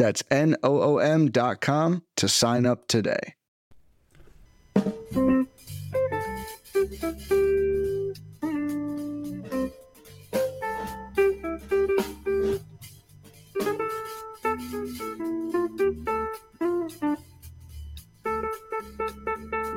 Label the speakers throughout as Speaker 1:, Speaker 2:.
Speaker 1: That's N-O-O-M dot com to sign up today.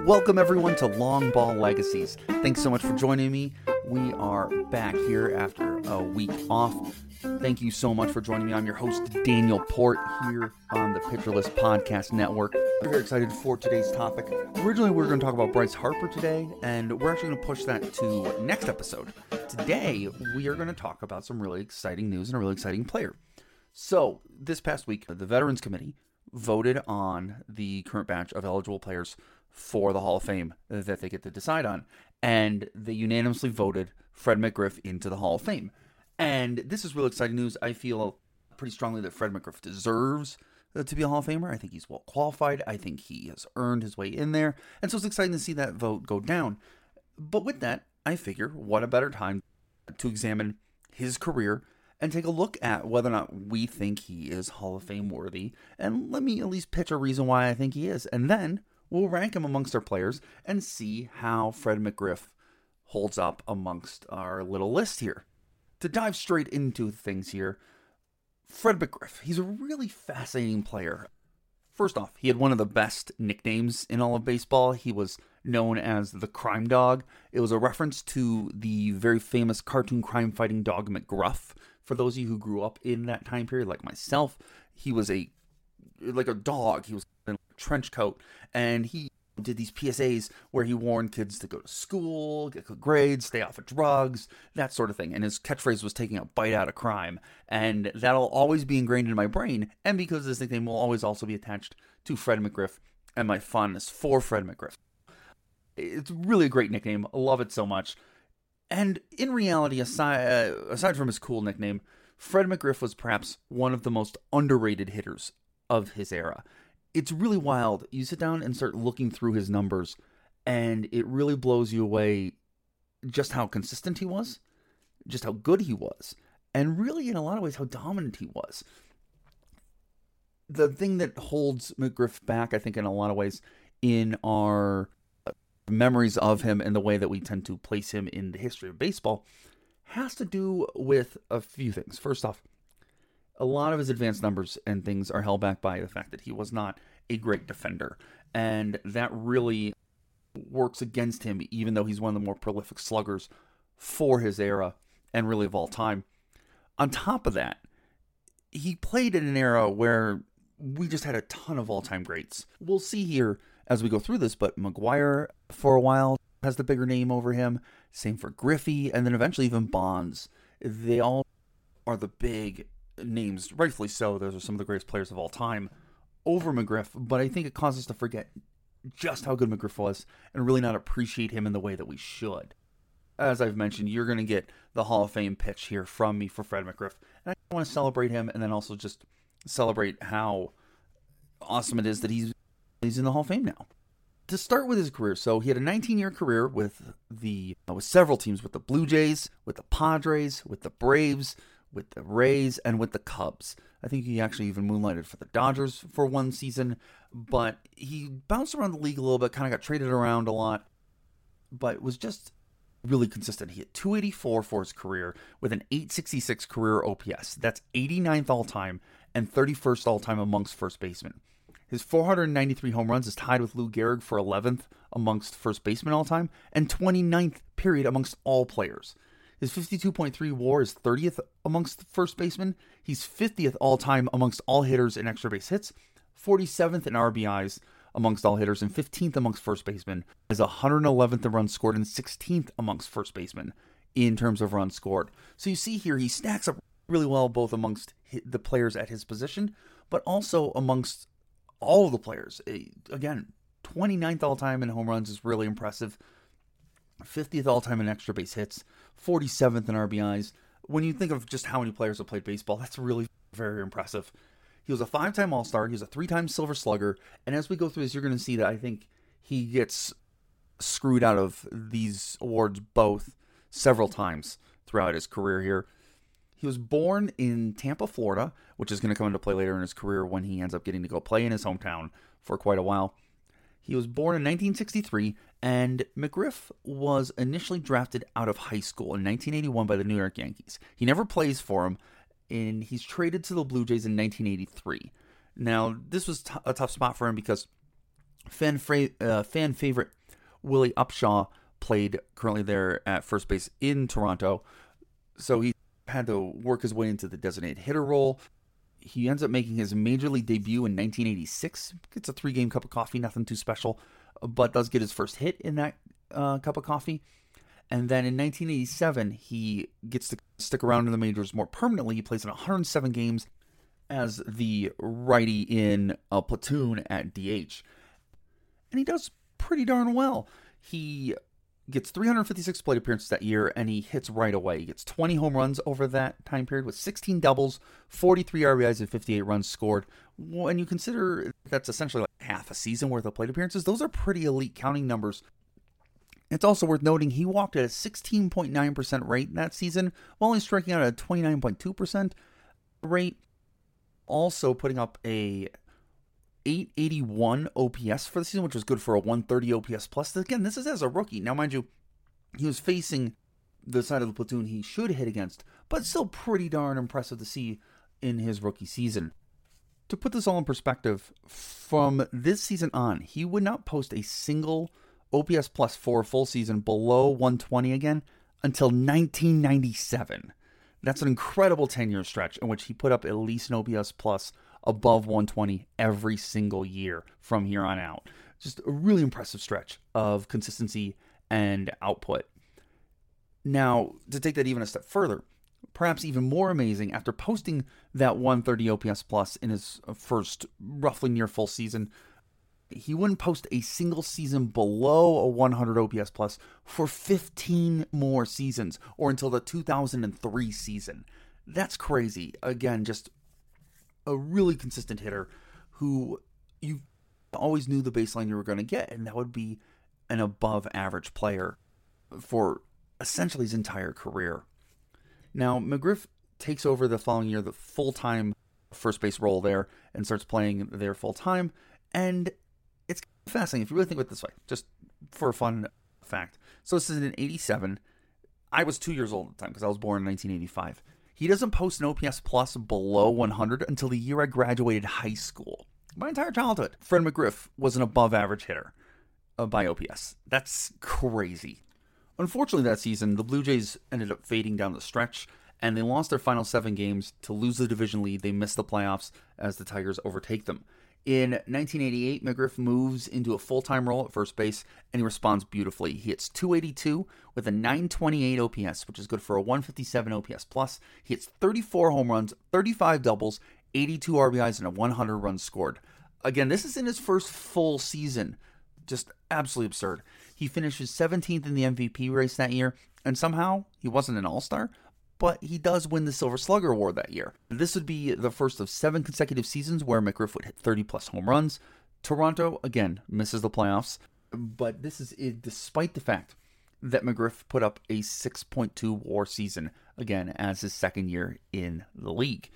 Speaker 2: Welcome, everyone, to Long Ball Legacies. Thanks so much for joining me. We are back here after a week off. Thank you so much for joining me. I'm your host, Daniel Port, here on the List Podcast Network. We're very excited for today's topic. Originally, we were going to talk about Bryce Harper today, and we're actually going to push that to next episode. Today, we are going to talk about some really exciting news and a really exciting player. So, this past week, the Veterans Committee voted on the current batch of eligible players for the Hall of Fame that they get to decide on. And they unanimously voted Fred McGriff into the Hall of Fame. And this is real exciting news. I feel pretty strongly that Fred McGriff deserves uh, to be a Hall of Famer. I think he's well qualified. I think he has earned his way in there. And so it's exciting to see that vote go down. But with that, I figure what a better time to examine his career and take a look at whether or not we think he is Hall of Fame worthy. And let me at least pitch a reason why I think he is. And then we'll rank him amongst our players and see how Fred McGriff holds up amongst our little list here. To dive straight into things here, Fred McGriff, he's a really fascinating player. First off, he had one of the best nicknames in all of baseball. He was known as the Crime Dog. It was a reference to the very famous cartoon crime fighting dog McGruff. For those of you who grew up in that time period, like myself, he was a like a dog. He was trench coat, and he did these PSAs where he warned kids to go to school, get good grades, stay off of drugs, that sort of thing. And his catchphrase was taking a bite out of crime. And that'll always be ingrained in my brain. And because this nickname will always also be attached to Fred McGriff and my fondness for Fred McGriff. It's really a great nickname. I love it so much. And in reality, aside, uh, aside from his cool nickname, Fred McGriff was perhaps one of the most underrated hitters of his era it's really wild. You sit down and start looking through his numbers, and it really blows you away just how consistent he was, just how good he was, and really, in a lot of ways, how dominant he was. The thing that holds McGriff back, I think, in a lot of ways, in our uh, memories of him and the way that we tend to place him in the history of baseball, has to do with a few things. First off, a lot of his advanced numbers and things are held back by the fact that he was not a great defender. And that really works against him, even though he's one of the more prolific sluggers for his era and really of all time. On top of that, he played in an era where we just had a ton of all time greats. We'll see here as we go through this, but McGwire for a while has the bigger name over him. Same for Griffey, and then eventually even Bonds. They all are the big names, rightfully so. Those are some of the greatest players of all time over McGriff, but I think it causes us to forget just how good McGriff was and really not appreciate him in the way that we should. As I've mentioned, you're going to get the Hall of Fame pitch here from me for Fred McGriff. And I want to celebrate him and then also just celebrate how awesome it is that he's he's in the Hall of Fame now. To start with his career, so he had a 19-year career with the uh, with several teams, with the Blue Jays, with the Padres, with the Braves, with the Rays, and with the Cubs. I think he actually even moonlighted for the Dodgers for one season, but he bounced around the league a little bit, kind of got traded around a lot, but was just really consistent. He hit 284 for his career with an 866 career OPS. That's 89th all time and 31st all time amongst first basemen. His 493 home runs is tied with Lou Gehrig for 11th amongst first basemen all time and 29th period amongst all players. His 52.3 WAR is 30th amongst first basemen. He's 50th all time amongst all hitters in extra base hits, 47th in RBIs amongst all hitters, and 15th amongst first basemen. Is 111th in runs scored and 16th amongst first basemen in terms of runs scored. So you see here he stacks up really well both amongst the players at his position, but also amongst all of the players. Again, 29th all time in home runs is really impressive. 50th all time in extra base hits, 47th in RBIs. When you think of just how many players have played baseball, that's really very impressive. He was a five time All Star, he was a three time Silver Slugger, and as we go through this, you're going to see that I think he gets screwed out of these awards both several times throughout his career here. He was born in Tampa, Florida, which is going to come into play later in his career when he ends up getting to go play in his hometown for quite a while. He was born in 1963, and McGriff was initially drafted out of high school in 1981 by the New York Yankees. He never plays for them, and he's traded to the Blue Jays in 1983. Now, this was t- a tough spot for him because fan, fra- uh, fan favorite Willie Upshaw played currently there at first base in Toronto. So he had to work his way into the designated hitter role he ends up making his major league debut in 1986. Gets a three game cup of coffee, nothing too special, but does get his first hit in that uh, cup of coffee. And then in 1987, he gets to stick around in the majors more permanently. He plays in 107 games as the righty in a platoon at DH. And he does pretty darn well. He gets 356 plate appearances that year and he hits right away. He gets 20 home runs over that time period with 16 doubles, 43 RBIs, and 58 runs scored. When you consider that's essentially like half a season worth of plate appearances, those are pretty elite counting numbers. It's also worth noting he walked at a 16.9% rate that season, while only striking out at a 29.2% rate. Also putting up a 881 OPS for the season, which was good for a 130 OPS plus. Again, this is as a rookie. Now, mind you, he was facing the side of the platoon he should hit against, but still pretty darn impressive to see in his rookie season. To put this all in perspective, from this season on, he would not post a single OPS plus for a full season below 120 again until 1997. That's an incredible 10 year stretch in which he put up at least an OPS plus above 120 every single year from here on out. Just a really impressive stretch of consistency and output. Now, to take that even a step further, perhaps even more amazing, after posting that 130 OPS plus in his first roughly near full season, he wouldn't post a single season below a 100 OPS plus for 15 more seasons or until the 2003 season. That's crazy. Again, just a really consistent hitter who you always knew the baseline you were going to get, and that would be an above average player for essentially his entire career. Now, McGriff takes over the following year the full time first base role there and starts playing there full time. And it's fascinating if you really think about it this way, just for a fun fact. So this is in 87. I was two years old at the time because I was born in 1985. He doesn't post an OPS plus below 100 until the year I graduated high school. My entire childhood, Fred McGriff was an above average hitter uh, by OPS. That's crazy. Unfortunately, that season, the Blue Jays ended up fading down the stretch, and they lost their final seven games to lose the division lead. They missed the playoffs as the Tigers overtake them. In 1988, McGriff moves into a full time role at first base and he responds beautifully. He hits 282 with a 928 OPS, which is good for a 157 OPS plus. He hits 34 home runs, 35 doubles, 82 RBIs, and a 100 runs scored. Again, this is in his first full season. Just absolutely absurd. He finishes 17th in the MVP race that year, and somehow he wasn't an All Star, but he does win the Silver Slugger Award that year. This would be the first of seven consecutive seasons where McGriff would hit 30 plus home runs. Toronto, again, misses the playoffs, but this is it despite the fact that McGriff put up a 6.2 war season, again, as his second year in the league.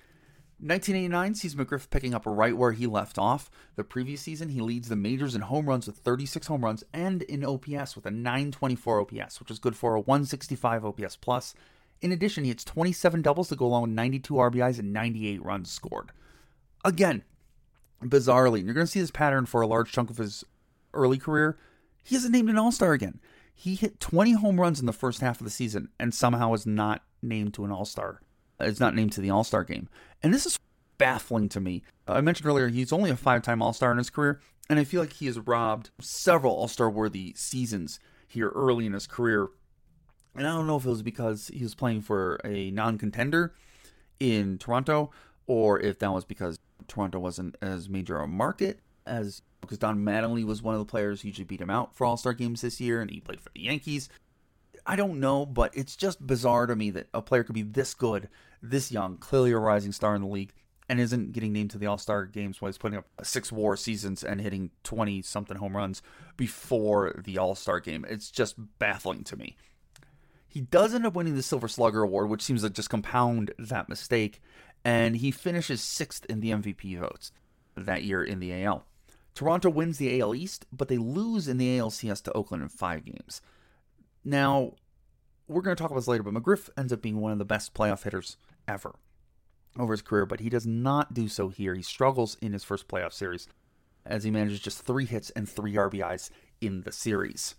Speaker 2: 1989 sees McGriff picking up right where he left off. The previous season, he leads the majors in home runs with 36 home runs and in OPS with a 924 OPS, which is good for a 165 OPS plus. In addition, he hits 27 doubles to go along with 92 RBIs and 98 runs scored. Again, bizarrely, you're going to see this pattern for a large chunk of his early career. He isn't named an All Star again. He hit 20 home runs in the first half of the season and somehow is not named to an All Star. It's not named to the All Star game. And this is baffling to me. I mentioned earlier he's only a five time All Star in his career, and I feel like he has robbed several All Star worthy seasons here early in his career and I don't know if it was because he was playing for a non contender in Toronto or if that was because Toronto wasn't as major a market as because Don Mattingly was one of the players who usually beat him out for All Star games this year, and he played for the Yankees. I don't know, but it's just bizarre to me that a player could be this good, this young, clearly a rising star in the league, and isn't getting named to the All Star games while he's putting up six WAR seasons and hitting twenty something home runs before the All Star game. It's just baffling to me. He does end up winning the Silver Slugger Award, which seems to just compound that mistake, and he finishes sixth in the MVP votes that year in the AL. Toronto wins the AL East, but they lose in the ALCS to Oakland in five games. Now, we're going to talk about this later, but McGriff ends up being one of the best playoff hitters ever over his career, but he does not do so here. He struggles in his first playoff series as he manages just three hits and three RBIs in the series.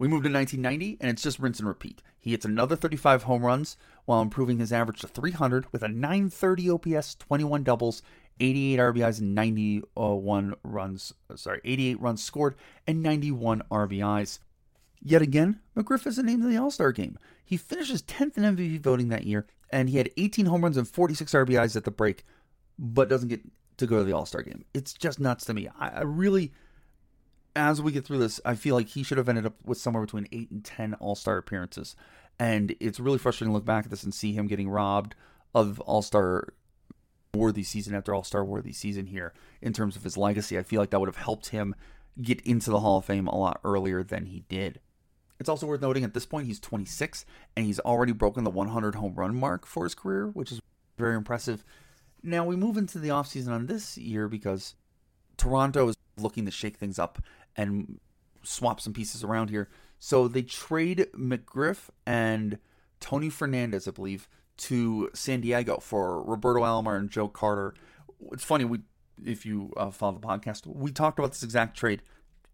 Speaker 2: We move to 1990, and it's just rinse and repeat. He hits another 35 home runs while improving his average to 300 with a 930 OPS, 21 doubles, 88 RBIs, and 91 runs. Sorry, 88 runs scored and 91 RBIs. Yet again, McGriff is the named in the All Star game. He finishes 10th in MVP voting that year, and he had 18 home runs and 46 RBIs at the break, but doesn't get to go to the All Star game. It's just nuts to me. I, I, really, as we get through this, I feel like he should have ended up with somewhere between 8 and 10 All Star appearances. And it's really frustrating to look back at this and see him getting robbed of All Star worthy season after All Star worthy season here in terms of his legacy. I feel like that would have helped him get into the Hall of Fame a lot earlier than he did. It's also worth noting at this point he's 26 and he's already broken the 100 home run mark for his career, which is very impressive. Now we move into the offseason on this year because Toronto is looking to shake things up and swap some pieces around here. So they trade McGriff and Tony Fernandez, I believe, to San Diego for Roberto Alomar and Joe Carter. It's funny, we if you uh, follow the podcast, we talked about this exact trade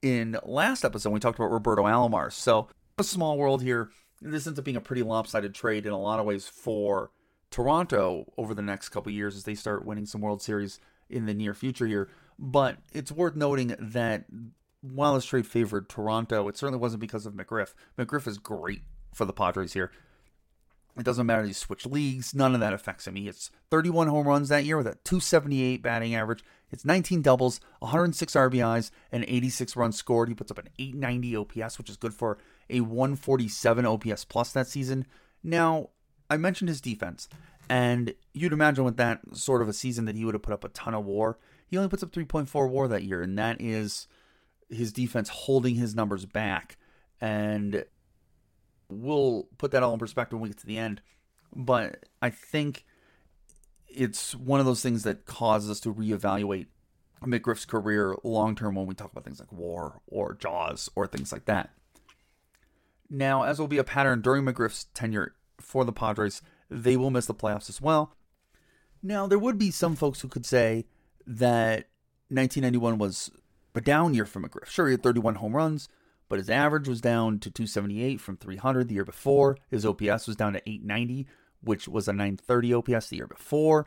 Speaker 2: in last episode. We talked about Roberto Alomar. So a small world here. This ends up being a pretty lopsided trade in a lot of ways for Toronto over the next couple years as they start winning some World Series in the near future here. But it's worth noting that this trade favored Toronto, it certainly wasn't because of McGriff. McGriff is great for the Padres here. It doesn't matter you switch leagues, none of that affects him. He hits 31 home runs that year with a 278 batting average. It's 19 doubles, 106 RBIs, and 86 runs scored. He puts up an 890 OPS, which is good for a 147 OPS plus that season. Now, I mentioned his defense, and you'd imagine with that sort of a season that he would have put up a ton of war. He only puts up 3.4 war that year, and that is his defense holding his numbers back. And we'll put that all in perspective when we get to the end. But I think it's one of those things that causes us to reevaluate McGriff's career long term when we talk about things like war or JAWS or things like that. Now, as will be a pattern during McGriff's tenure for the Padres, they will miss the playoffs as well. Now, there would be some folks who could say that 1991 was a down year for McGriff. Sure, he had 31 home runs, but his average was down to 278 from 300 the year before. His OPS was down to 890, which was a 930 OPS the year before.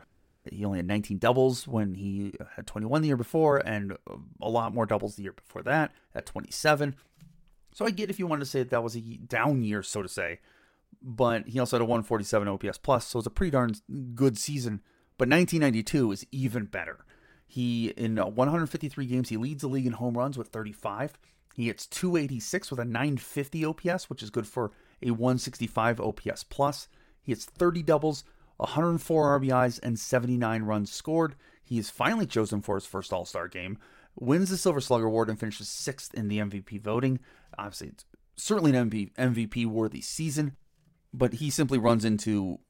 Speaker 2: He only had 19 doubles when he had 21 the year before, and a lot more doubles the year before that at 27. So I get if you want to say that that was a down year, so to say, but he also had a 147 OPS plus, so it's a pretty darn good season. But 1992 is even better. He in 153 games, he leads the league in home runs with 35. He hits 286 with a 950 OPS, which is good for a 165 OPS plus. He hits 30 doubles, 104 RBIs, and 79 runs scored. He is finally chosen for his first All Star game wins the Silver Slugger Award and finishes sixth in the MVP voting. Obviously, it's certainly an MVP worthy season, but he simply runs into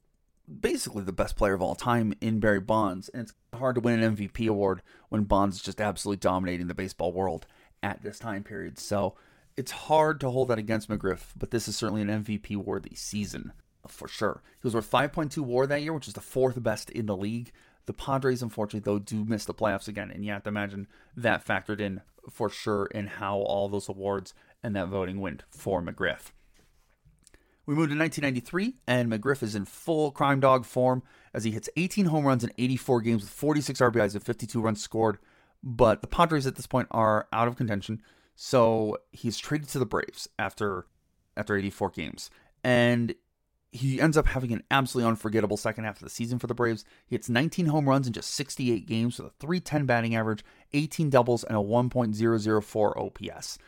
Speaker 2: basically the best player of all time in Barry Bonds. And it's hard to win an MVP award when Bonds is just absolutely dominating the baseball world at this time period. So it's hard to hold that against McGriff, but this is certainly an MVP worthy season for sure. He was worth 5.2 WAR that year, which is the fourth best in the league. The Padres, unfortunately, though, do miss the playoffs again, and you have to imagine that factored in for sure in how all those awards and that voting went for McGriff. We move to 1993, and McGriff is in full crime dog form as he hits 18 home runs in 84 games with 46 RBIs and 52 runs scored. But the Padres at this point are out of contention, so he's traded to the Braves after after 84 games. And he ends up having an absolutely unforgettable second half of the season for the Braves. He hits 19 home runs in just 68 games with a 310 batting average, 18 doubles, and a 1.004 OPS.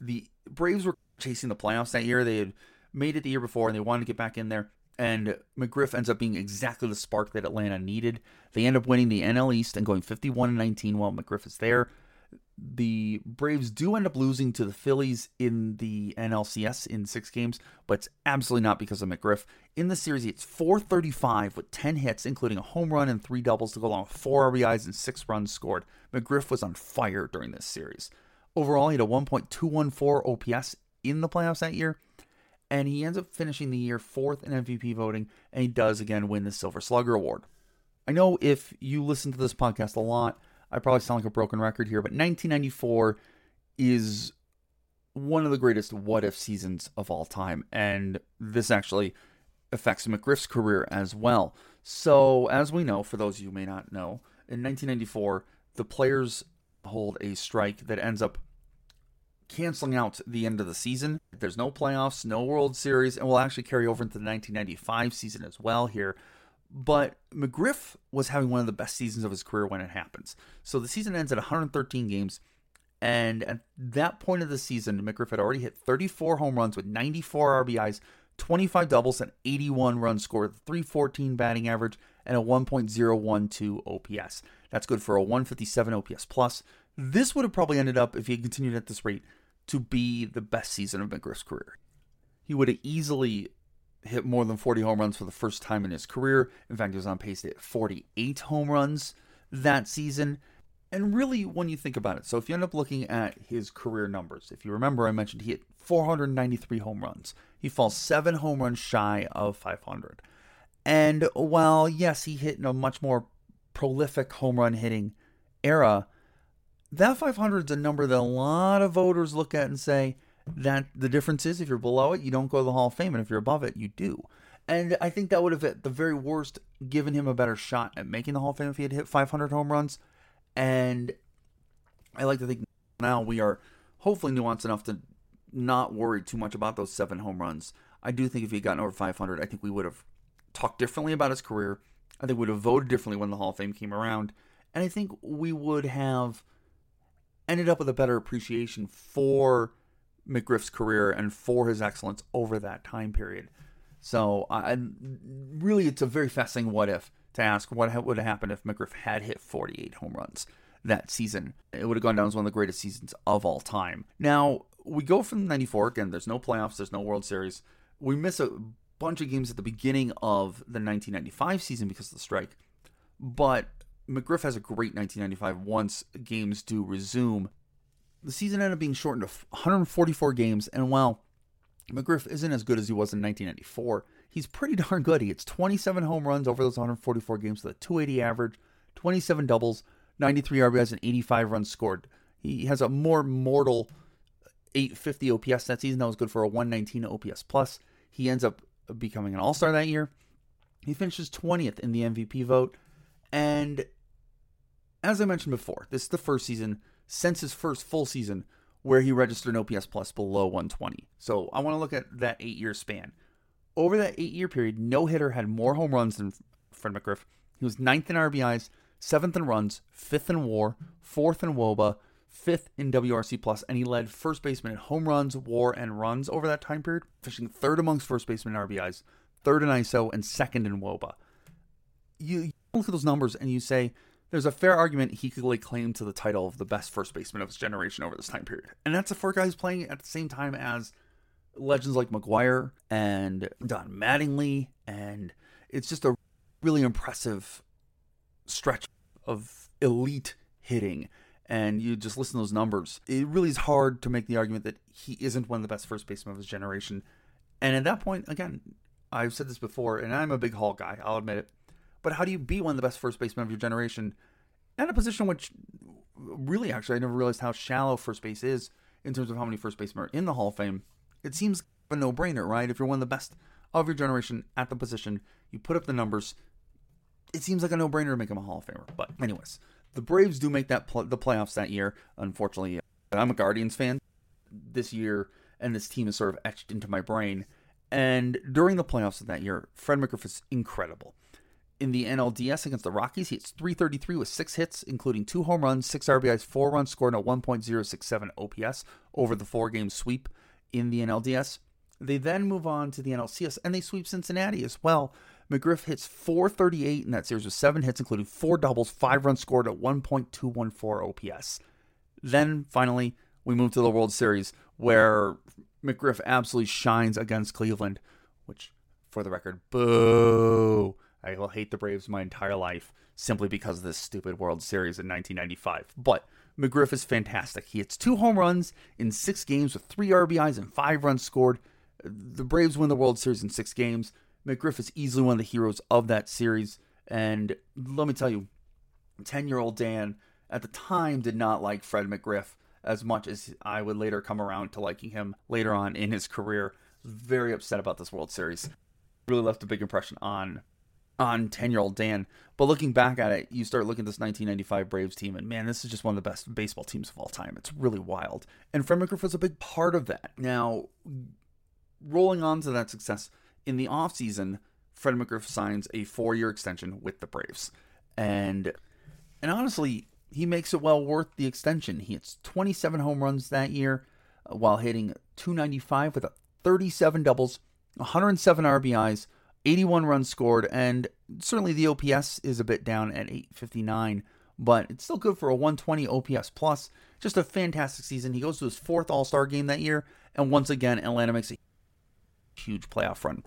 Speaker 2: The Braves were chasing the playoffs that year. They had made it the year before and they wanted to get back in there. And McGriff ends up being exactly the spark that Atlanta needed. They end up winning the NL East and going 51 and 19 while McGriff is there the Braves do end up losing to the Phillies in the NLCS in six games, but it's absolutely not because of McGriff. In the series, it's 435 with 10 hits, including a home run and three doubles to go along with four RBIs and six runs scored. McGriff was on fire during this series. Overall, he had a 1.214 OPS in the playoffs that year, and he ends up finishing the year fourth in MVP voting, and he does again win the Silver Slugger Award. I know if you listen to this podcast a lot, I probably sound like a broken record here, but 1994 is one of the greatest what if seasons of all time. And this actually affects McGriff's career as well. So, as we know, for those of you who may not know, in 1994, the players hold a strike that ends up canceling out the end of the season. There's no playoffs, no World Series, and will actually carry over into the 1995 season as well here. But McGriff was having one of the best seasons of his career when it happens. So the season ends at 113 games. And at that point of the season, McGriff had already hit 34 home runs with 94 RBIs, 25 doubles, and 81 runs scored, 314 batting average, and a 1.012 OPS. That's good for a 157 OPS plus. This would have probably ended up, if he had continued at this rate, to be the best season of McGriff's career. He would have easily hit more than 40 home runs for the first time in his career. In fact, he was on pace to hit 48 home runs that season. And really, when you think about it, so if you end up looking at his career numbers, if you remember, I mentioned he hit 493 home runs. He falls seven home runs shy of 500. And while, yes, he hit in a much more prolific home run hitting era, that 500 is a number that a lot of voters look at and say, that the difference is if you're below it, you don't go to the Hall of Fame, and if you're above it, you do. And I think that would have, at the very worst, given him a better shot at making the Hall of Fame if he had hit 500 home runs. And I like to think now we are hopefully nuanced enough to not worry too much about those seven home runs. I do think if he had gotten over 500, I think we would have talked differently about his career. I think we would have voted differently when the Hall of Fame came around. And I think we would have ended up with a better appreciation for McGriff's career and for his excellence over that time period. So, I really, it's a very fascinating what if to ask what would have happened if McGriff had hit 48 home runs that season. It would have gone down as one of the greatest seasons of all time. Now, we go from 94, again, there's no playoffs, there's no World Series. We miss a bunch of games at the beginning of the 1995 season because of the strike. But McGriff has a great 1995 once games do resume the season ended up being shortened to 144 games, and while McGriff isn't as good as he was in 1994, he's pretty darn good. He hits 27 home runs over those 144 games with a 280 average, 27 doubles, 93 RBIs, and 85 runs scored. He has a more mortal 850 OPS that season. That was good for a 119 OPS plus. He ends up becoming an All Star that year. He finishes 20th in the MVP vote, and as I mentioned before, this is the first season since his first full season where he registered an OPS plus below 120. So I want to look at that eight year span. Over that eight year period, no hitter had more home runs than Fred McGriff. He was ninth in RBIs, seventh in runs, fifth in WAR, fourth in WOBA, fifth in WRC plus, and he led first baseman in home runs, WAR, and runs over that time period, finishing third amongst first basemen in RBIs, third in ISO, and second in WOBA. You, you look at those numbers and you say there's a fair argument he could lay claim to the title of the best first baseman of his generation over this time period. And that's a four guys playing at the same time as legends like McGwire and Don Mattingly. And it's just a really impressive stretch of elite hitting. And you just listen to those numbers. It really is hard to make the argument that he isn't one of the best first basemen of his generation. And at that point, again, I've said this before, and I'm a big Hall guy, I'll admit it. But how do you be one of the best first basemen of your generation at a position which really actually I never realized how shallow first base is in terms of how many first basemen are in the Hall of Fame. It seems a no-brainer, right? If you're one of the best of your generation at the position, you put up the numbers. It seems like a no-brainer to make him a Hall of Famer. But anyways, the Braves do make that pl- the playoffs that year. Unfortunately, I'm a Guardians fan this year, and this team is sort of etched into my brain. And during the playoffs of that year, Fred McGriff is incredible. In the NLDS against the Rockies, he hits 333 with six hits, including two home runs, six RBIs, four runs scored, and a 1.067 OPS over the four game sweep in the NLDS. They then move on to the NLCS and they sweep Cincinnati as well. McGriff hits 438 in that series with seven hits, including four doubles, five runs scored at 1.214 OPS. Then finally, we move to the World Series where McGriff absolutely shines against Cleveland, which, for the record, boo. I will hate the Braves my entire life simply because of this stupid World Series in 1995. But McGriff is fantastic. He hits two home runs in six games with three RBIs and five runs scored. The Braves win the World Series in six games. McGriff is easily one of the heroes of that series. And let me tell you, 10 year old Dan at the time did not like Fred McGriff as much as I would later come around to liking him later on in his career. Very upset about this World Series. Really left a big impression on on 10 year old Dan. But looking back at it, you start looking at this 1995 Braves team, and man, this is just one of the best baseball teams of all time. It's really wild. And Fred McGriff was a big part of that. Now, rolling on to that success, in the offseason, Fred McGriff signs a four year extension with the Braves. And and honestly, he makes it well worth the extension. He hits 27 home runs that year uh, while hitting 295 with a 37 doubles, 107 RBIs, 81 runs scored, and certainly the OPS is a bit down at 859, but it's still good for a 120 OPS plus. Just a fantastic season. He goes to his fourth All Star game that year, and once again, Atlanta makes a huge playoff run.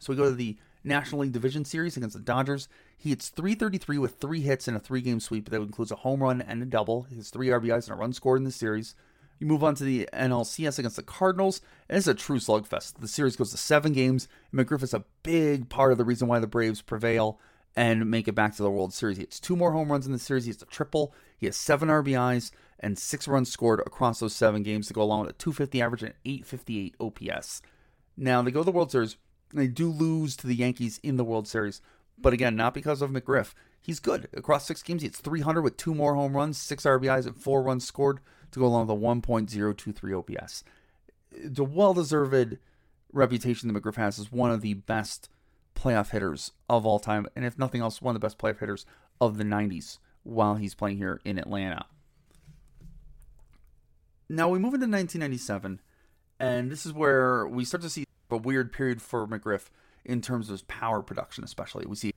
Speaker 2: So we go to the National League Division Series against the Dodgers. He hits 333 with three hits in a three game sweep that includes a home run and a double. His three RBIs and a run scored in the series. You move on to the NLCS against the Cardinals, and it's a true slugfest. The series goes to seven games. and McGriff is a big part of the reason why the Braves prevail and make it back to the World Series. He hits two more home runs in the series. He hits a triple. He has seven RBIs and six runs scored across those seven games to go along with a 250 average and 858 OPS. Now they go to the World Series. They do lose to the Yankees in the World Series, but again, not because of McGriff. He's good. Across six games, he hits 300 with two more home runs, six RBIs, and four runs scored to go along with a 1.023 OPS. It's a well deserved reputation that McGriff has as one of the best playoff hitters of all time, and if nothing else, one of the best playoff hitters of the 90s while he's playing here in Atlanta. Now we move into 1997, and this is where we start to see a weird period for McGriff in terms of his power production, especially. We see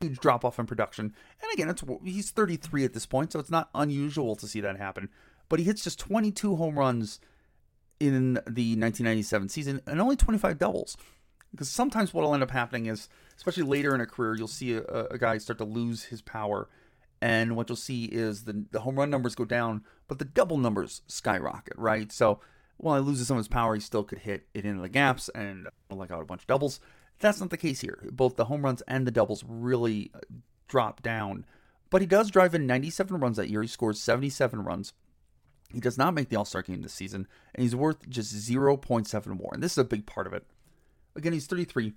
Speaker 2: a huge drop off in production, and again, it's he's 33 at this point, so it's not unusual to see that happen. But he hits just 22 home runs in the 1997 season and only 25 doubles. Because sometimes what will end up happening is, especially later in a career, you'll see a, a guy start to lose his power. And what you'll see is the, the home run numbers go down, but the double numbers skyrocket, right? So while he loses some of his power, he still could hit it into the gaps and like out a bunch of doubles. That's not the case here. Both the home runs and the doubles really uh, drop down. But he does drive in 97 runs that year. He scores 77 runs. He does not make the All Star game this season, and he's worth just 0.7 more. And this is a big part of it. Again, he's 33,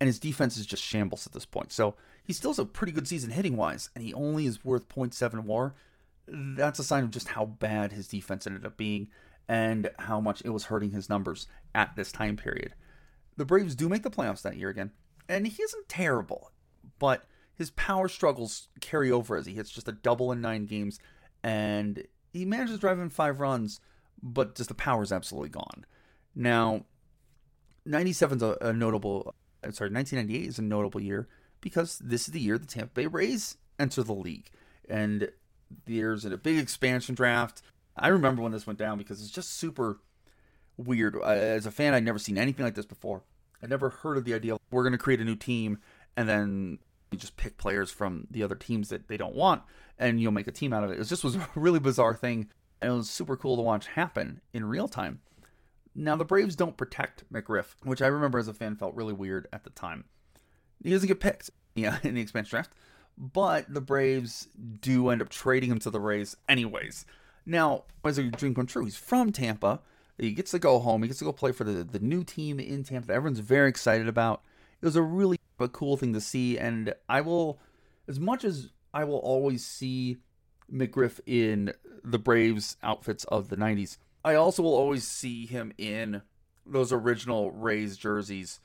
Speaker 2: and his defense is just shambles at this point. So he still has a pretty good season hitting wise, and he only is worth 0.7 more. That's a sign of just how bad his defense ended up being and how much it was hurting his numbers at this time period. The Braves do make the playoffs that year again, and he isn't terrible, but his power struggles carry over as he hits just a double in nine games, and he manages to drive in five runs, but just the power is absolutely gone. Now, 97 is a, a notable, uh, sorry, 1998 is a notable year because this is the year the Tampa Bay Rays enter the league, and there's a big expansion draft. I remember when this went down because it's just super weird. As a fan, I'd never seen anything like this before. I never heard of the idea we're going to create a new team and then you just pick players from the other teams that they don't want and you'll make a team out of it. It just was a really bizarre thing and it was super cool to watch happen in real time. Now the Braves don't protect McGriff, which I remember as a fan felt really weird at the time. He doesn't get picked, yeah, in the expansion draft, but the Braves do end up trading him to the Rays anyways. Now, as a dream come true, he's from Tampa. He gets to go home. He gets to go play for the, the new team in Tampa that everyone's very excited about. It was a really a cool thing to see. And I will, as much as I will always see McGriff in the Braves outfits of the 90s, I also will always see him in those original Rays jerseys,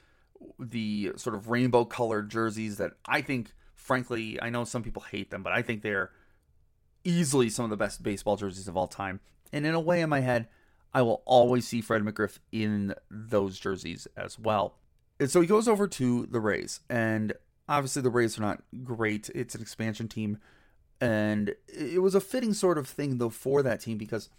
Speaker 2: the sort of rainbow colored jerseys that I think, frankly, I know some people hate them, but I think they're easily some of the best baseball jerseys of all time. And in a way, in my head, I will always see Fred McGriff in those jerseys as well. So he goes over to the Rays, and obviously the Rays are not great. It's an expansion team, and it was a fitting sort of thing though for that team because,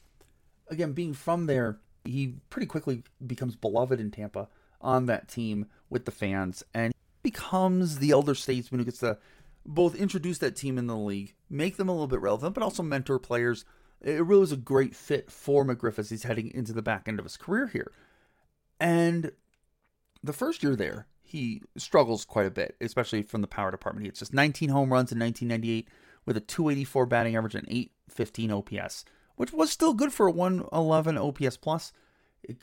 Speaker 2: again, being from there, he pretty quickly becomes beloved in Tampa on that team with the fans, and becomes the elder statesman who gets to both introduce that team in the league, make them a little bit relevant, but also mentor players. It really was a great fit for McGriff as he's heading into the back end of his career here. And the first year there, he struggles quite a bit, especially from the power department. He hits just 19 home runs in 1998 with a 284 batting average and 815 OPS, which was still good for a 111 OPS plus.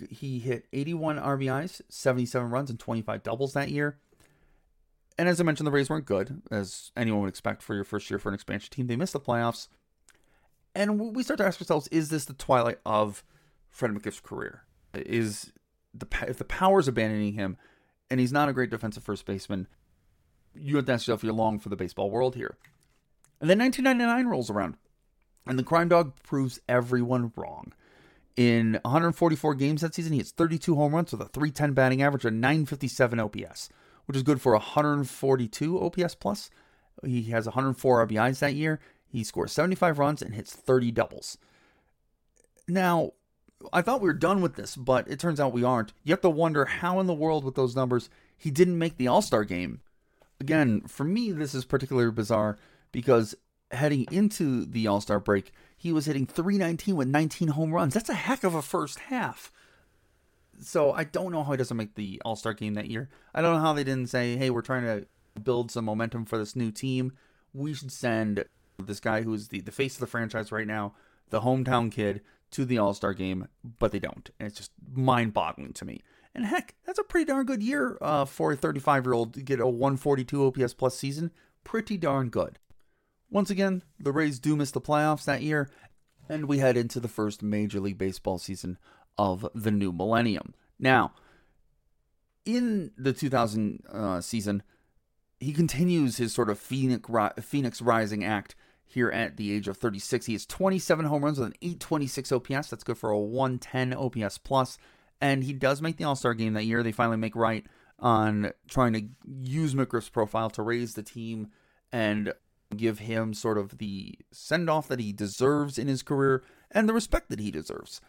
Speaker 2: He hit 81 RBIs, 77 runs, and 25 doubles that year. And as I mentioned, the Rays weren't good, as anyone would expect for your first year for an expansion team. They missed the playoffs. And we start to ask ourselves, is this the twilight of Fred McGriff's career? Is the if the power's abandoning him and he's not a great defensive first baseman, you have to ask yourself, you're long for the baseball world here. And then 1999 rolls around, and the crime dog proves everyone wrong. In 144 games that season, he hits 32 home runs with a 310 batting average and 957 OPS which is good for 142 OPS plus. He has 104 RBIs that year. He scores 75 runs and hits 30 doubles. Now, I thought we were done with this, but it turns out we aren't. You have to wonder how in the world, with those numbers, he didn't make the All Star game. Again, for me, this is particularly bizarre because heading into the All Star break, he was hitting 319 with 19 home runs. That's a heck of a first half so I don't know how he doesn't make the All Star game that year. I don't know how they didn't say, "Hey, we're trying to build some momentum for this new team. We should send this guy who's the the face of the franchise right now, the hometown kid, to the All Star game." But they don't, and it's just mind boggling to me. And heck, that's a pretty darn good year uh, for a 35 year old to get a 142 OPS plus season. Pretty darn good. Once again, the Rays do miss the playoffs that year, and we head into the first Major League Baseball season of the new millennium. Now, in the 2000 uh, season, he continues his sort of phoenix, phoenix rising act here at the age of 36. He has 27 home runs with an 826 OPS. That's good for a 110 OPS plus. And he does make the All Star game that year. They finally make right on trying to use McGriff's profile to raise the team and give him sort of the send off that he deserves in his career and the respect that he deserves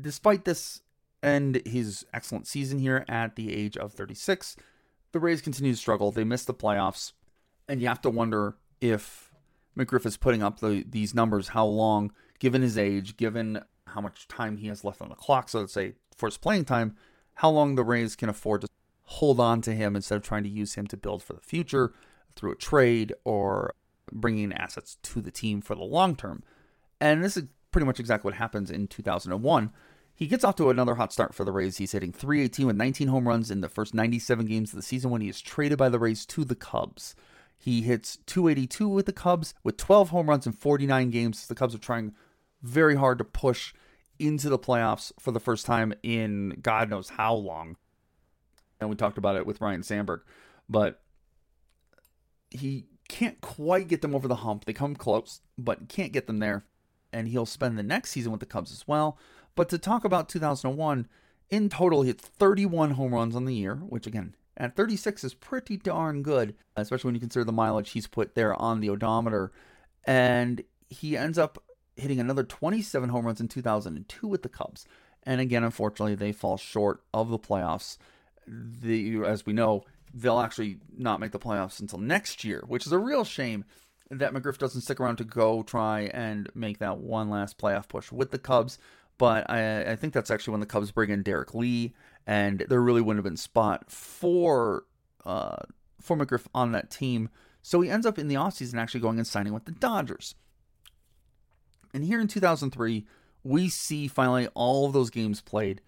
Speaker 2: despite this and his excellent season here at the age of 36, the Rays continue to struggle. They miss the playoffs, and you have to wonder if McGriff is putting up the, these numbers, how long, given his age, given how much time he has left on the clock, so let's say for his playing time, how long the Rays can afford to hold on to him instead of trying to use him to build for the future through a trade or bringing assets to the team for the long term. And this is pretty much exactly what happens in 2001. He gets off to another hot start for the Rays. He's hitting 318 with 19 home runs in the first 97 games of the season when he is traded by the Rays to the Cubs. He hits 282 with the Cubs with 12 home runs in 49 games. The Cubs are trying very hard to push into the playoffs for the first time in God knows how long. And we talked about it with Ryne Sandberg. But he can't quite get them over the hump. They come close, but can't get them there and he'll spend the next season with the Cubs as well. But to talk about 2001, in total, he hit 31 home runs on the year, which again, at 36 is pretty darn good, especially when you consider the mileage he's put there on the odometer. And he ends up hitting another 27 home runs in 2002 with the Cubs. And again, unfortunately, they fall short of the playoffs. The, as we know, they'll actually not make the playoffs until next year, which is a real shame that McGriff doesn't stick around to go try and make that one last playoff push with the Cubs. But I, I think that's actually when the Cubs bring in Derrek Lee, and there really wouldn't have been spot for uh, for McGriff on that team. So he ends up in the offseason actually going and signing with the Dodgers. And here in 2003, we see finally all of those games played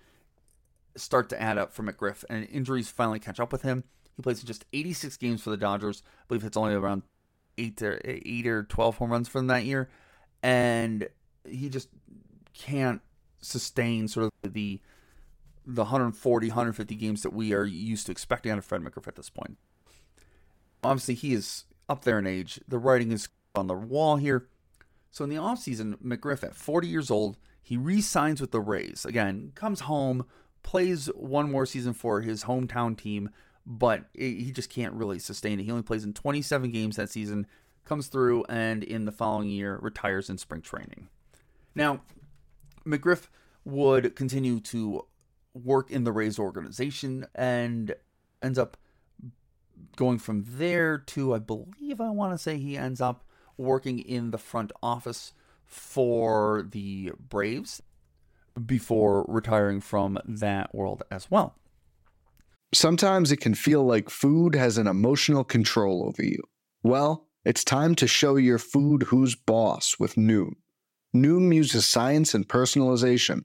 Speaker 2: start to add up for McGriff, and injuries finally catch up with him. He plays in just 86 games for the Dodgers. I believe it's only around eight or eight or twelve home runs for them that year, and he just can't sustain sort of the the 140, 150 games that we are used to expecting out of Fred McGriff at this point. Obviously, he is up there in age. The writing is on the wall here. So in the offseason, McGriff, at 40 years old, he re signs with the Rays. Again, comes home, plays one more season for his hometown team, but he just can't really sustain it. He only plays in 27 games that season, comes through, and in the following year retires in spring training. Now, McGriff would continue to work in the Rays organization and ends up going from there to, I believe, I want to say he ends up working in the front office for the Braves before retiring from that world as well.
Speaker 1: Sometimes it can feel like food has an emotional control over you. Well, it's time to show your food who's boss with Noom. Noom uses science and personalization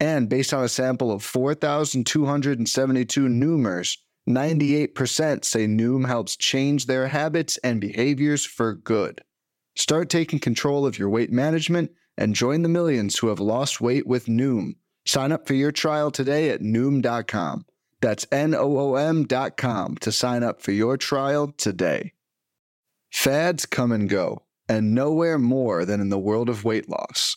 Speaker 1: And based on a sample of 4,272 Noomers, 98% say Noom helps change their habits and behaviors for good. Start taking control of your weight management and join the millions who have lost weight with Noom. Sign up for your trial today at Noom.com. That's N O O M.com to sign up for your trial today. Fads come and go, and nowhere more than in the world of weight loss.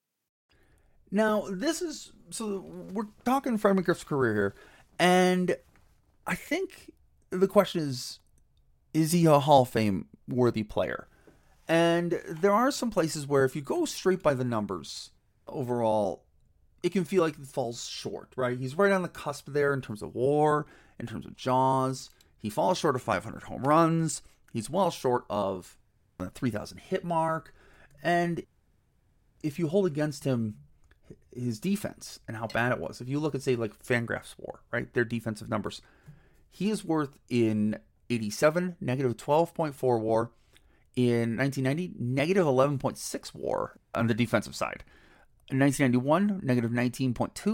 Speaker 2: Now, this is so we're talking Fred McGriff's career here, and I think the question is is he a Hall of Fame worthy player? And there are some places where if you go straight by the numbers overall, it can feel like it falls short, right? He's right on the cusp there in terms of war, in terms of JAWS. He falls short of 500 home runs. He's well short of the 3,000 hit mark. And if you hold against him his defense and how bad it was, if you look at, say, like Fangraphs War, right? Their defensive numbers, he is worth in 87, negative 12.4 war. In 1990, negative 11.6 war on the defensive side. In 1991, negative 19.2.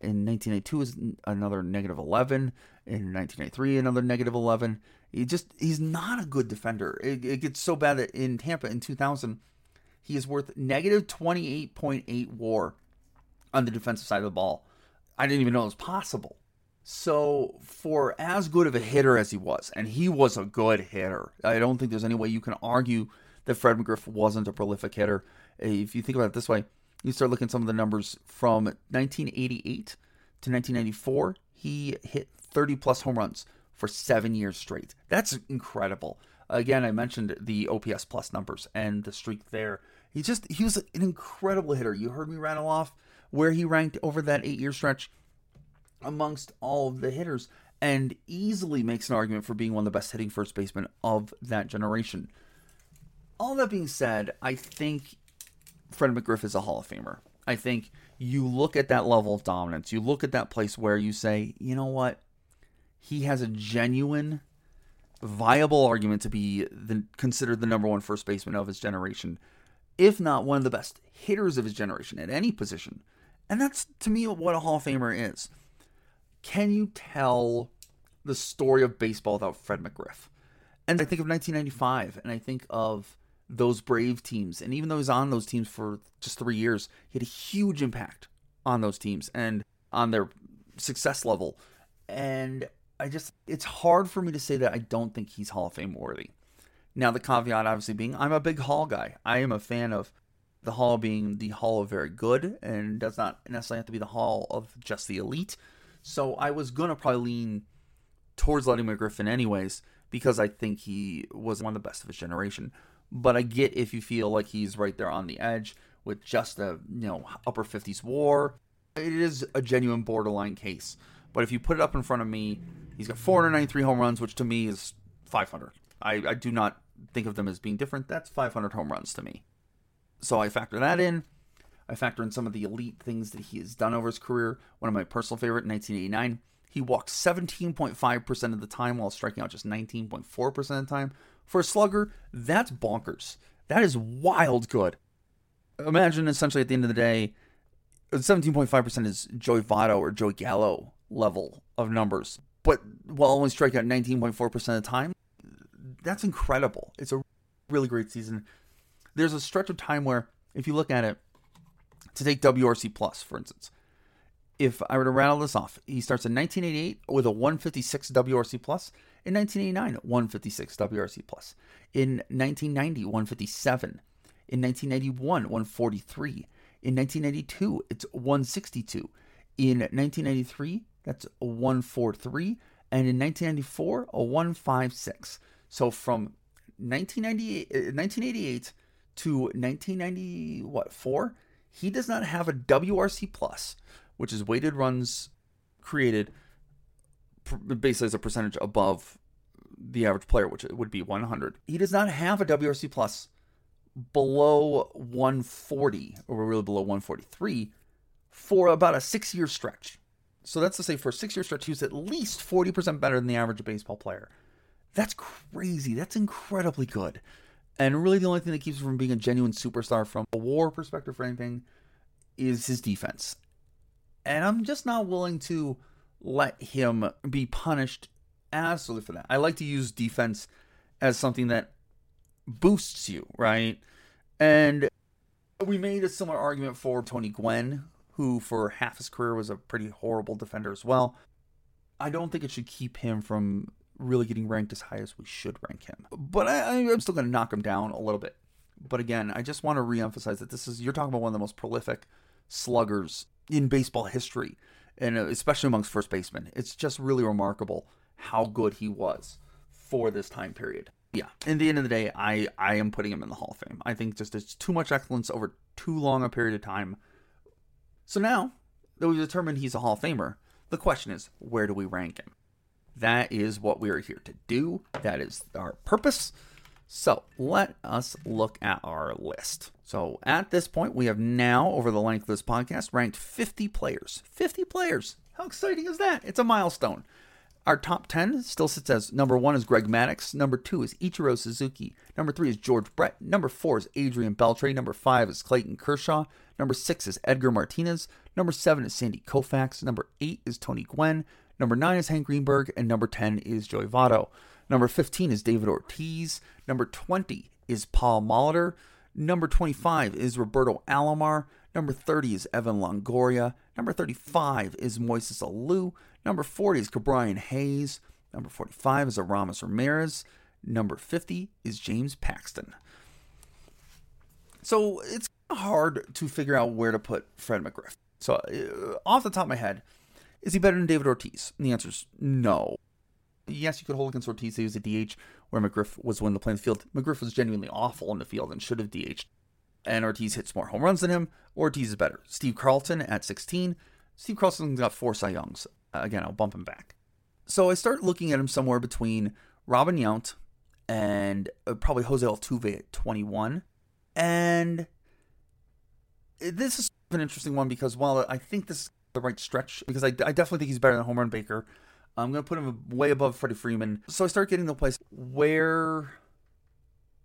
Speaker 2: In 1992 is another negative 11. In 1993, another negative 11. He just he's not a good defender. It, it gets so bad that in Tampa in 2000, he is worth negative 28.8 WAR on the defensive side of the ball. I didn't even know it was possible. So, for as good of a hitter as he was, and he was a good hitter, I don't think there's any way you can argue that Fred McGriff wasn't a prolific hitter. If you think about it this way, you start looking at some of the numbers from 1988 to 1994, he hit 30 plus home runs for seven years straight. That's incredible. Again, I mentioned the OPS plus numbers and the streak there. He just he was an incredible hitter. You heard me rattle off where he ranked over that eight year stretch amongst all of the hitters and easily makes an argument for being one of the best hitting first basemen of that generation. All that being said, I think Fred McGriff is a Hall of Famer. I think you look at that level of dominance, you look at that place where you say, you know what? He has a genuine, viable argument to be the, considered the number one first baseman of his generation, if not one of the best hitters of his generation at any position. And that's, to me, what a Hall of Famer is can you tell the story of baseball without Fred McGriff. And I think of 1995, and I think of those Brave teams. And even though he's on those teams for just three years, he had a huge impact on those teams and on their success level. And I just, it's hard for me to say that I don't think he's Hall of Fame worthy. Now, the caveat obviously being, I'm a big Hall guy. I am a fan of the Hall being the Hall of very good and does not necessarily have to be the Hall of just the elite. So I was going to probably lean towards letting McGriff in anyways because I think he was one of the best of his generation. But I get if you feel like he's right there on the edge with just a you know upper 50s WAR. It is a genuine borderline case. But if you put it up in front of me, he's got 493 home runs, which to me is 500. I, I do not think of them as being different. That's 500 home runs to me. So I factor that in. I factor in some of the elite things that he has done over his career. One of my personal favorite, 1989, he walked 17.5% of the time while striking out just 19.4% of the time. For a slugger, that's bonkers. That is wild good. Imagine essentially at the end of the day, 17.5% is Joey Votto or Joey Gallo level of numbers. But while only striking out 19.4% of the time, that's incredible. It's a really great season. There's a stretch of time where, if you look at it, to take WRC plus, for instance, if I were to rattle this off, he starts in 1988 with a 156 WRC plus. In 1989, 156 WRC plus. In 1990, 157. In 1991, 143. In 1992, it's 162. In 1993, that's 143. And in 1994, a 156. So from 1998, 1988 uh, to 1990, what, four? He does not have a WRC plus which is weighted runs created basically as a percentage above the average player, which would be 100. He does not have a WRC plus below 140, or really below 143, for about a six year stretch. So that's to say, for a six year stretch, he was at least 40% better than the average baseball player. That's crazy. That's incredibly good. And really, the only thing that keeps him from being a genuine superstar from a war perspective or anything is his defense and I'm just not willing to let him be punished absolutely for that. I like to use defense as something that boosts you, right? And we made a similar argument for Tony Gwynn, who for half his career was a pretty horrible defender as well. I don't think it should keep him from really getting ranked as high as we should rank him. But I, am still going to knock him down a little bit. But again, I just want to reemphasize that this is you're talking about one of the most prolific sluggers in baseball history, and uh, especially amongst first basemen. It's just really remarkable how good he was for this time period. Yeah, in the end of the day, I I am putting him in the Hall of Fame. I think just it's too much excellence over too long a period of time. So now that we've determined he's a Hall of Famer, the question is, where do we rank him? That is what we are here to do. That is our purpose. So let us look at our list. So at this point, we have now, over the length of this podcast, ranked 50 players. 50 players. How exciting is that? It's a milestone. Our top 10 still sits as number one is Greg Maddux. Number two is Ichiro Suzuki. Number three is George Brett. Number four is Adrian Beltre. Number five is Clayton Kershaw. Number six is Edgar Martinez. Number seven is Sandy Koufax. Number eight is Tony Gwynn. Number nine is Hank Greenberg. And number 10 is Joey Votto. Number 15 is David Ortiz. Number 20 is Paul Molitor. Number 25 is Roberto Alomar. Number 30 is Evan Longoria. Number 35 is Moises Alou. Number 40 is Ke'Bryan Hayes. Number 45 is Aramis Ramirez. Number 50 is James Paxton. So it's hard to figure out where to put Fred McGriff. So, uh, off the top of my head, is he better than David Ortiz? And the answer is no yes, you could hold against Ortiz. He was a DH, where McGriff was when the playing the field. McGriff was genuinely awful in the field and should have DH'd. And Ortiz hits more home runs than him. Ortiz is better. Steve Carlton at 16. Steve Carlton's got four Cy Youngs. Again, I'll bump him back. So I start looking at him somewhere between Robin Yount and uh, probably Jose Altuve at 21. And this is an interesting one because while I think this is the right stretch, because I, I definitely think he's better than Home Run Baker, I'm going to put him way above Freddie Freeman. So I start getting to the place where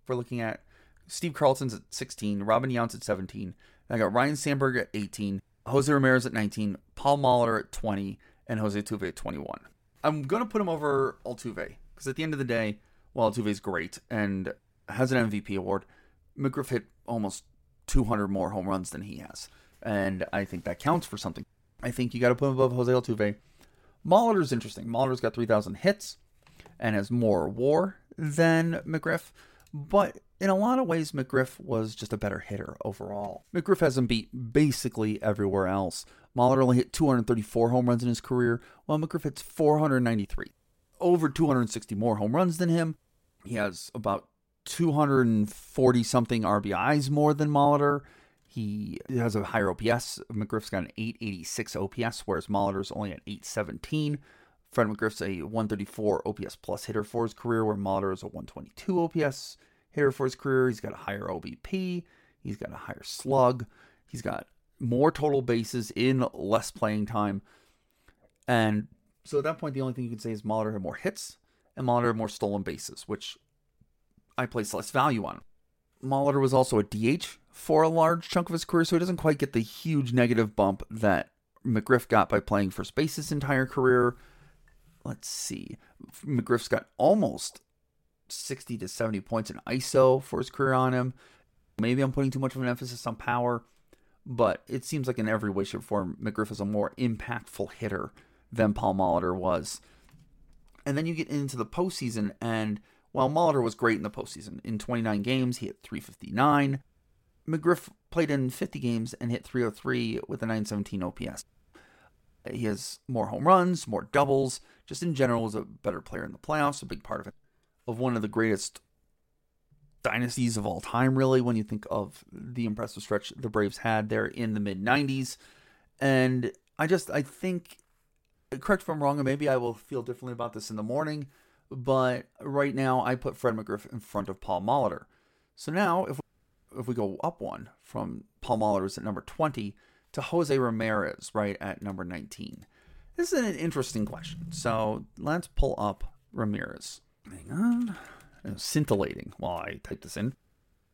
Speaker 2: we're looking at Steve Carlton's at 16, Robin Yount's at 17. I got Ryne Sandberg at 18, Jose Ramirez at 19, Paul Molitor at 20, and Jose Altuve at 21. I'm gonna put him over Altuve because at the end of the day, while Altuve's great and has an MVP award, McGriff hit almost 200 more home runs than he has, and I think that counts for something. I think you got to put him above Jose Altuve. Molitor's interesting. Molitor's got 3,000 hits and has more WAR than McGriff, but in a lot of ways, McGriff was just a better hitter overall. McGriff has him beat basically everywhere else. Molitor only hit 234 home runs in his career, while McGriff hits 493. Over 260 more home runs than him. He has about 240 something RBIs more than Molitor. He has a higher OPS. McGriff's got an 886 OPS, whereas Molitor's only at 817. Fred McGriff's a 134 OPS plus hitter for his career, where Molitor is a 122 OPS hitter for his career. He's got a higher OBP. He's got a higher slug. He's got more total bases in less playing time. And so at that point, the only thing you can say is Molitor had more hits and Molitor had more stolen bases, which I place less value on. Molitor was also a DH for a large chunk of his career, so he doesn't quite get the huge negative bump that McGriff got by playing first base his entire career. Let's see. McGriff's got almost 60 to 70 points in ISO for his career on him. Maybe I'm putting too much of an emphasis on power, but it seems like in every way, shape, or form, McGriff is a more impactful hitter than Paul Molitor was. And then you get into the postseason, and while Molitor was great in the postseason, in 29 games, he hit 359. McGriff played in 50 games and hit 303 with a 917 OPS. He has more home runs, more doubles, just in general was a better player in the playoffs, a big part of it. Of one of the greatest dynasties of all time, really, when you think of the impressive stretch the Braves had there in the mid 90s. And I just, I think, correct if I'm wrong, and maybe I will feel differently about this in the morning, but right now I put Fred McGriff in front of Paul Molitor. So now, if if we go up one from Paul Molitor's at number 20 to Jose Ramirez, right at number 19. This is an interesting question. So let's pull up Ramirez. Hang on scintillating while I type this in.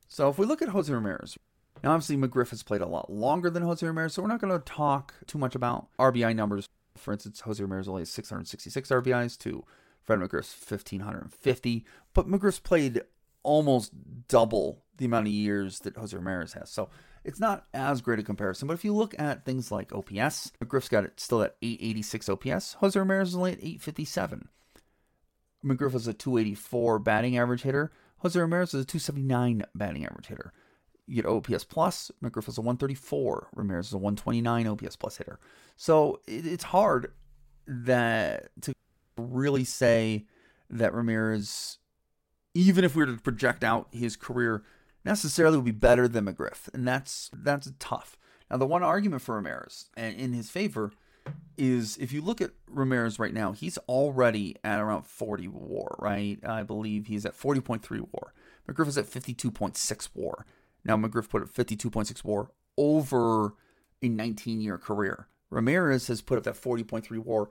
Speaker 2: So if we look at Jose Ramirez, now obviously McGriff has played a lot longer than Jose Ramirez, so we're not going to talk too much about RBI numbers. For instance, Jose Ramirez only has 666 RBIs to Fred McGriff's 1550, but McGriff's played almost double the amount of years that Jose Ramirez has. So it's not as great a comparison. But if you look at things like OPS, McGriff's got it still at 886 OPS. Jose Ramirez is only at 857. McGriff is a 284 batting average hitter. Jose Ramirez is a 279 batting average hitter. You get OPS plus. McGriff is a 134. Ramirez is a 129 OPS plus hitter. So it, it's hard that to really say that Ramirez, even if we were to project out his career, necessarily would be better than McGriff, and that's that's tough. Now, the one argument for Ramirez and in his favor is if you look at Ramirez right now, he's already at around 40 war, right? I believe he's at 40.3 war. McGriff is at 52.6 war. Now, McGriff put up 52.6 war over a 19 year career. Ramirez has put up that 40.3 war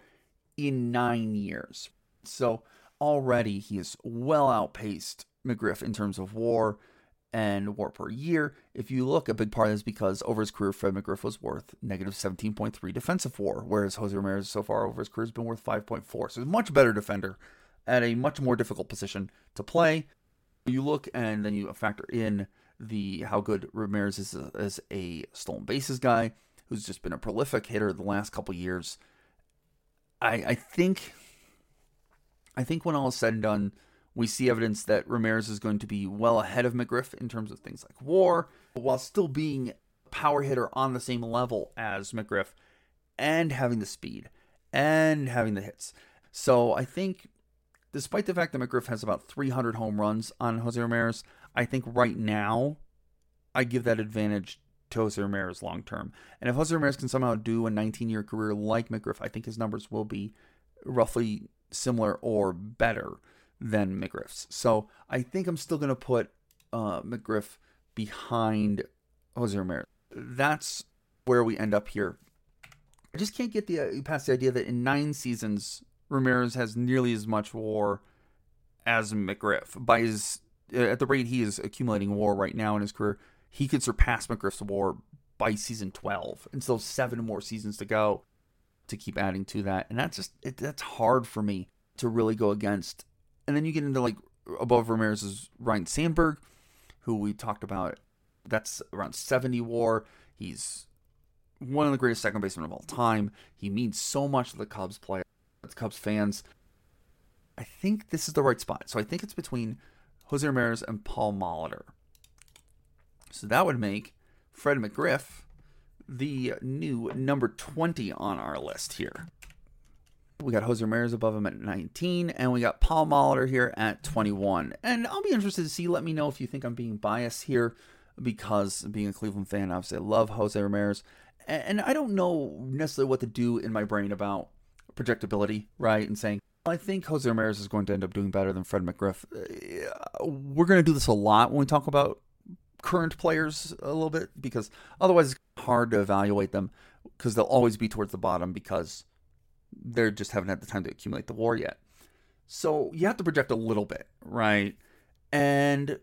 Speaker 2: in nine years. So already he has well outpaced McGriff in terms of war and WAR per year. If you look, a big part of is because over his career, Fred McGriff was worth negative 17.3 defensive WAR, whereas Jose Ramirez so far over his career has been worth 5.4. So he's a much better defender at a much more difficult position to play. You look and then you factor in the how good Ramirez is as a stolen bases guy, who's just been a prolific hitter the last couple years. I I think I think when all is said and done, we see evidence that Ramirez is going to be well ahead of McGriff in terms of things like war, while still being a power hitter on the same level as McGriff and having the speed and having the hits. So I think, despite the fact that McGriff has about 300 home runs on Jose Ramirez, I think right now I give that advantage to Jose Ramirez long term. And if Jose Ramirez can somehow do a 19 year career like McGriff, I think his numbers will be roughly similar or better than McGriff's. So I think I'm still going to put uh, McGriff behind Jose Ramirez. That's where we end up here. I just can't get the uh, past the idea that in nine seasons Ramirez has nearly as much WAR as McGriff. By his uh, at the rate he is accumulating WAR right now in his career, he could surpass McGriff's WAR by season 12, and still seven more seasons to go. To keep adding to that, and that's just it, that's hard for me to really go against. And then you get into like above Ramirez is Ryne Sandberg, who we talked about. That's around 70 WAR. He's one of the greatest second basemen of all time. He means so much to the Cubs player, the Cubs fans. I think this is the right spot. So I think it's between Jose Ramirez and Paul Molitor. So that would make Fred McGriff the new number 20 on our list here. We got Jose Ramirez above him at 19, and we got Paul Molitor here at 21. And I'll be interested to see. Let me know if you think I'm being biased here, because being a Cleveland fan, obviously I love Jose Ramirez, and I don't know necessarily what to do in my brain about projectability, right? And saying I think Jose Ramirez is going to end up doing better than Fred McGriff. Uh, we're going to do this a lot when we talk about current players a little bit because otherwise it's hard to evaluate them because they'll always be towards the bottom because they just haven't had the time to accumulate the war yet. So you have to project a little bit, right? And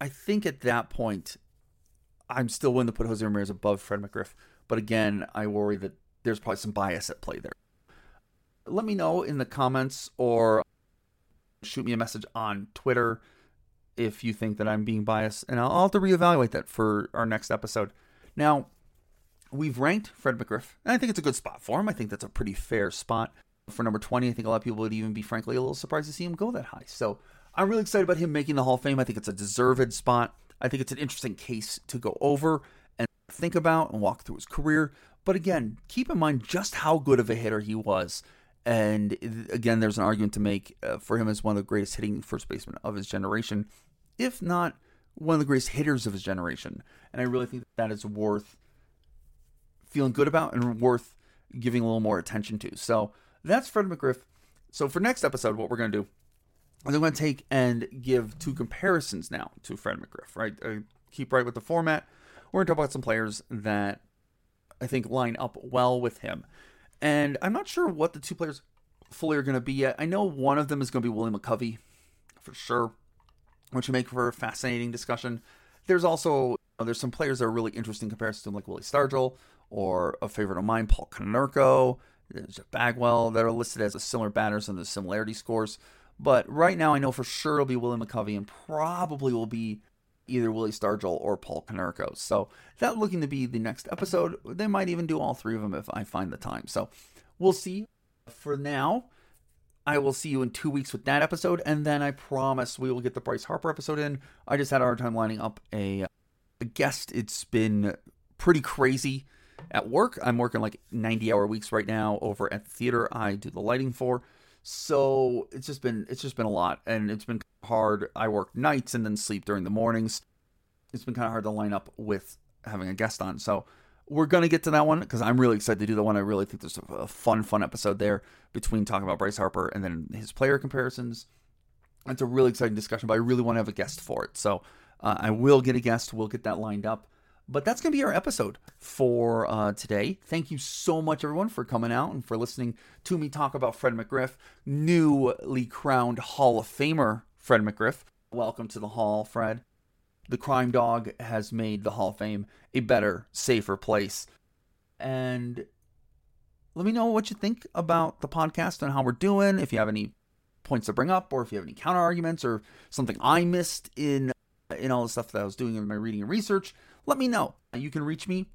Speaker 2: I think at that point, I'm still willing to put Jose Ramirez above Fred McGriff. But again, I worry that there's probably some bias at play there. Let me know in the comments or shoot me a message on Twitter if you think that I'm being biased, and I'll, I'll have to reevaluate that for our next episode. Now, we've ranked Fred McGriff, and I think it's a good spot for him. I think that's a pretty fair spot for number 20. I think a lot of people would even be, frankly, a little surprised to see him go that high. So I'm really excited about him making the Hall of Fame. I think it's a deserved spot. I think it's an interesting case to go over and think about and walk through his career. But again, keep in mind just how good of a hitter he was. And again, there's an argument to make uh, for him as one of the greatest hitting first basemen of his generation if not one of the greatest hitters of his generation. And I really think that is worth feeling good about and worth giving a little more attention to. So that's Fred McGriff. So for next episode, what we're going to do is I'm going to take and give two comparisons now to Fred McGriff, right? I keep right with the format. We're going to talk about some players that I think line up well with him. And I'm not sure what the two players fully are going to be yet. I know one of them is going to be Willie McCovey for sure which would make for a fascinating discussion. There's also uh, there's some players that are really interesting comparisons to him, like Willie Stargell or a favorite of mine, Paul Konerko, Jeff Bagwell, that are listed as a similar batters and the similarity scores. But right now, I know for sure it'll be Willie McCovey and probably will be either Willie Stargell or Paul Konerko. So that looking to be the next episode. They might even do all three of them if I find the time. So we'll see. For now, I will see you in two weeks with that episode, and then I promise we will get the Bryce Harper episode in. I just had a hard time lining up a, a guest. It's been pretty crazy at work. I'm working like 90 hour weeks right now over at the theater I do the lighting for. So it's just been it's just been a lot and it's been hard. I work nights and then sleep during the mornings. It's been kind of hard to line up with having a guest on. So we're going to get to that one because I'm really excited to do that one. I really think there's a, fun, fun episode there between talking about Bryce Harper and then his player comparisons. It's a really exciting discussion, but I really want to have a guest for it. So uh, I will get a guest. We'll get that lined up. But that's going to be our episode for uh, today. Thank you so much, everyone, for coming out and for listening to me talk about Fred McGriff, newly crowned Hall of Famer Fred McGriff. Welcome to the Hall, Fred the crime dog has made the Hall of Fame a better, safer place. And let me know what you think about the podcast and how we're doing. If you have any points to bring up, or if you have any counter arguments, or something I missed in in all the stuff that I was doing in my reading and research, let me know. You can reach me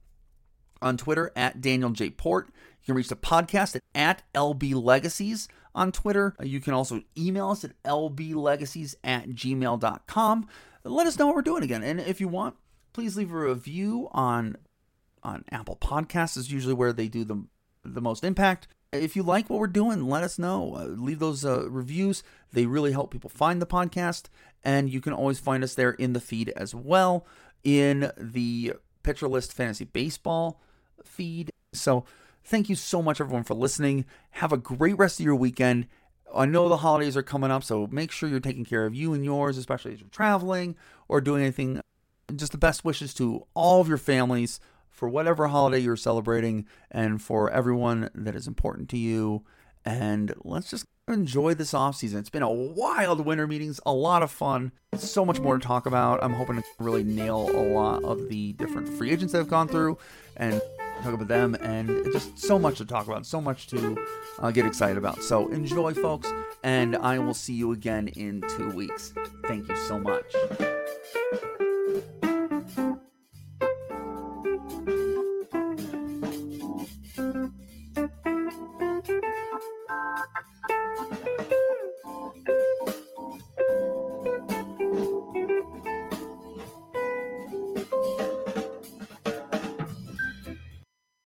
Speaker 2: on Twitter at Daniel J. Port. You can reach the podcast at, at LB Legacies on Twitter. You can also email us at lblegacies at gmail.com let us know what we're doing again. And if you want, please leave a review on on Apple Podcasts is usually where they do the the most impact. If you like what we're doing, let us know. Uh, leave those uh, reviews. They really help people find the podcast, and you can always find us there in the feed as well in the Pitcher List Fantasy Baseball feed. So, thank you so much, everyone, for listening. Have a great rest of your weekend, I know the holidays are coming up, so make sure you're taking care of you and yours, especially as you're traveling or doing anything. Just the best wishes to all of your families for whatever holiday you're celebrating and for everyone that is important to you. And let's just enjoy this off season. It's been a wild winter meetings, a lot of fun. So much more to talk about. I'm hoping to really nail a lot of the different free agents that have gone through and talk about them, and just so much to talk about, so much to uh, get excited about. So enjoy, folks, and I will see you again in two weeks. Thank you so much.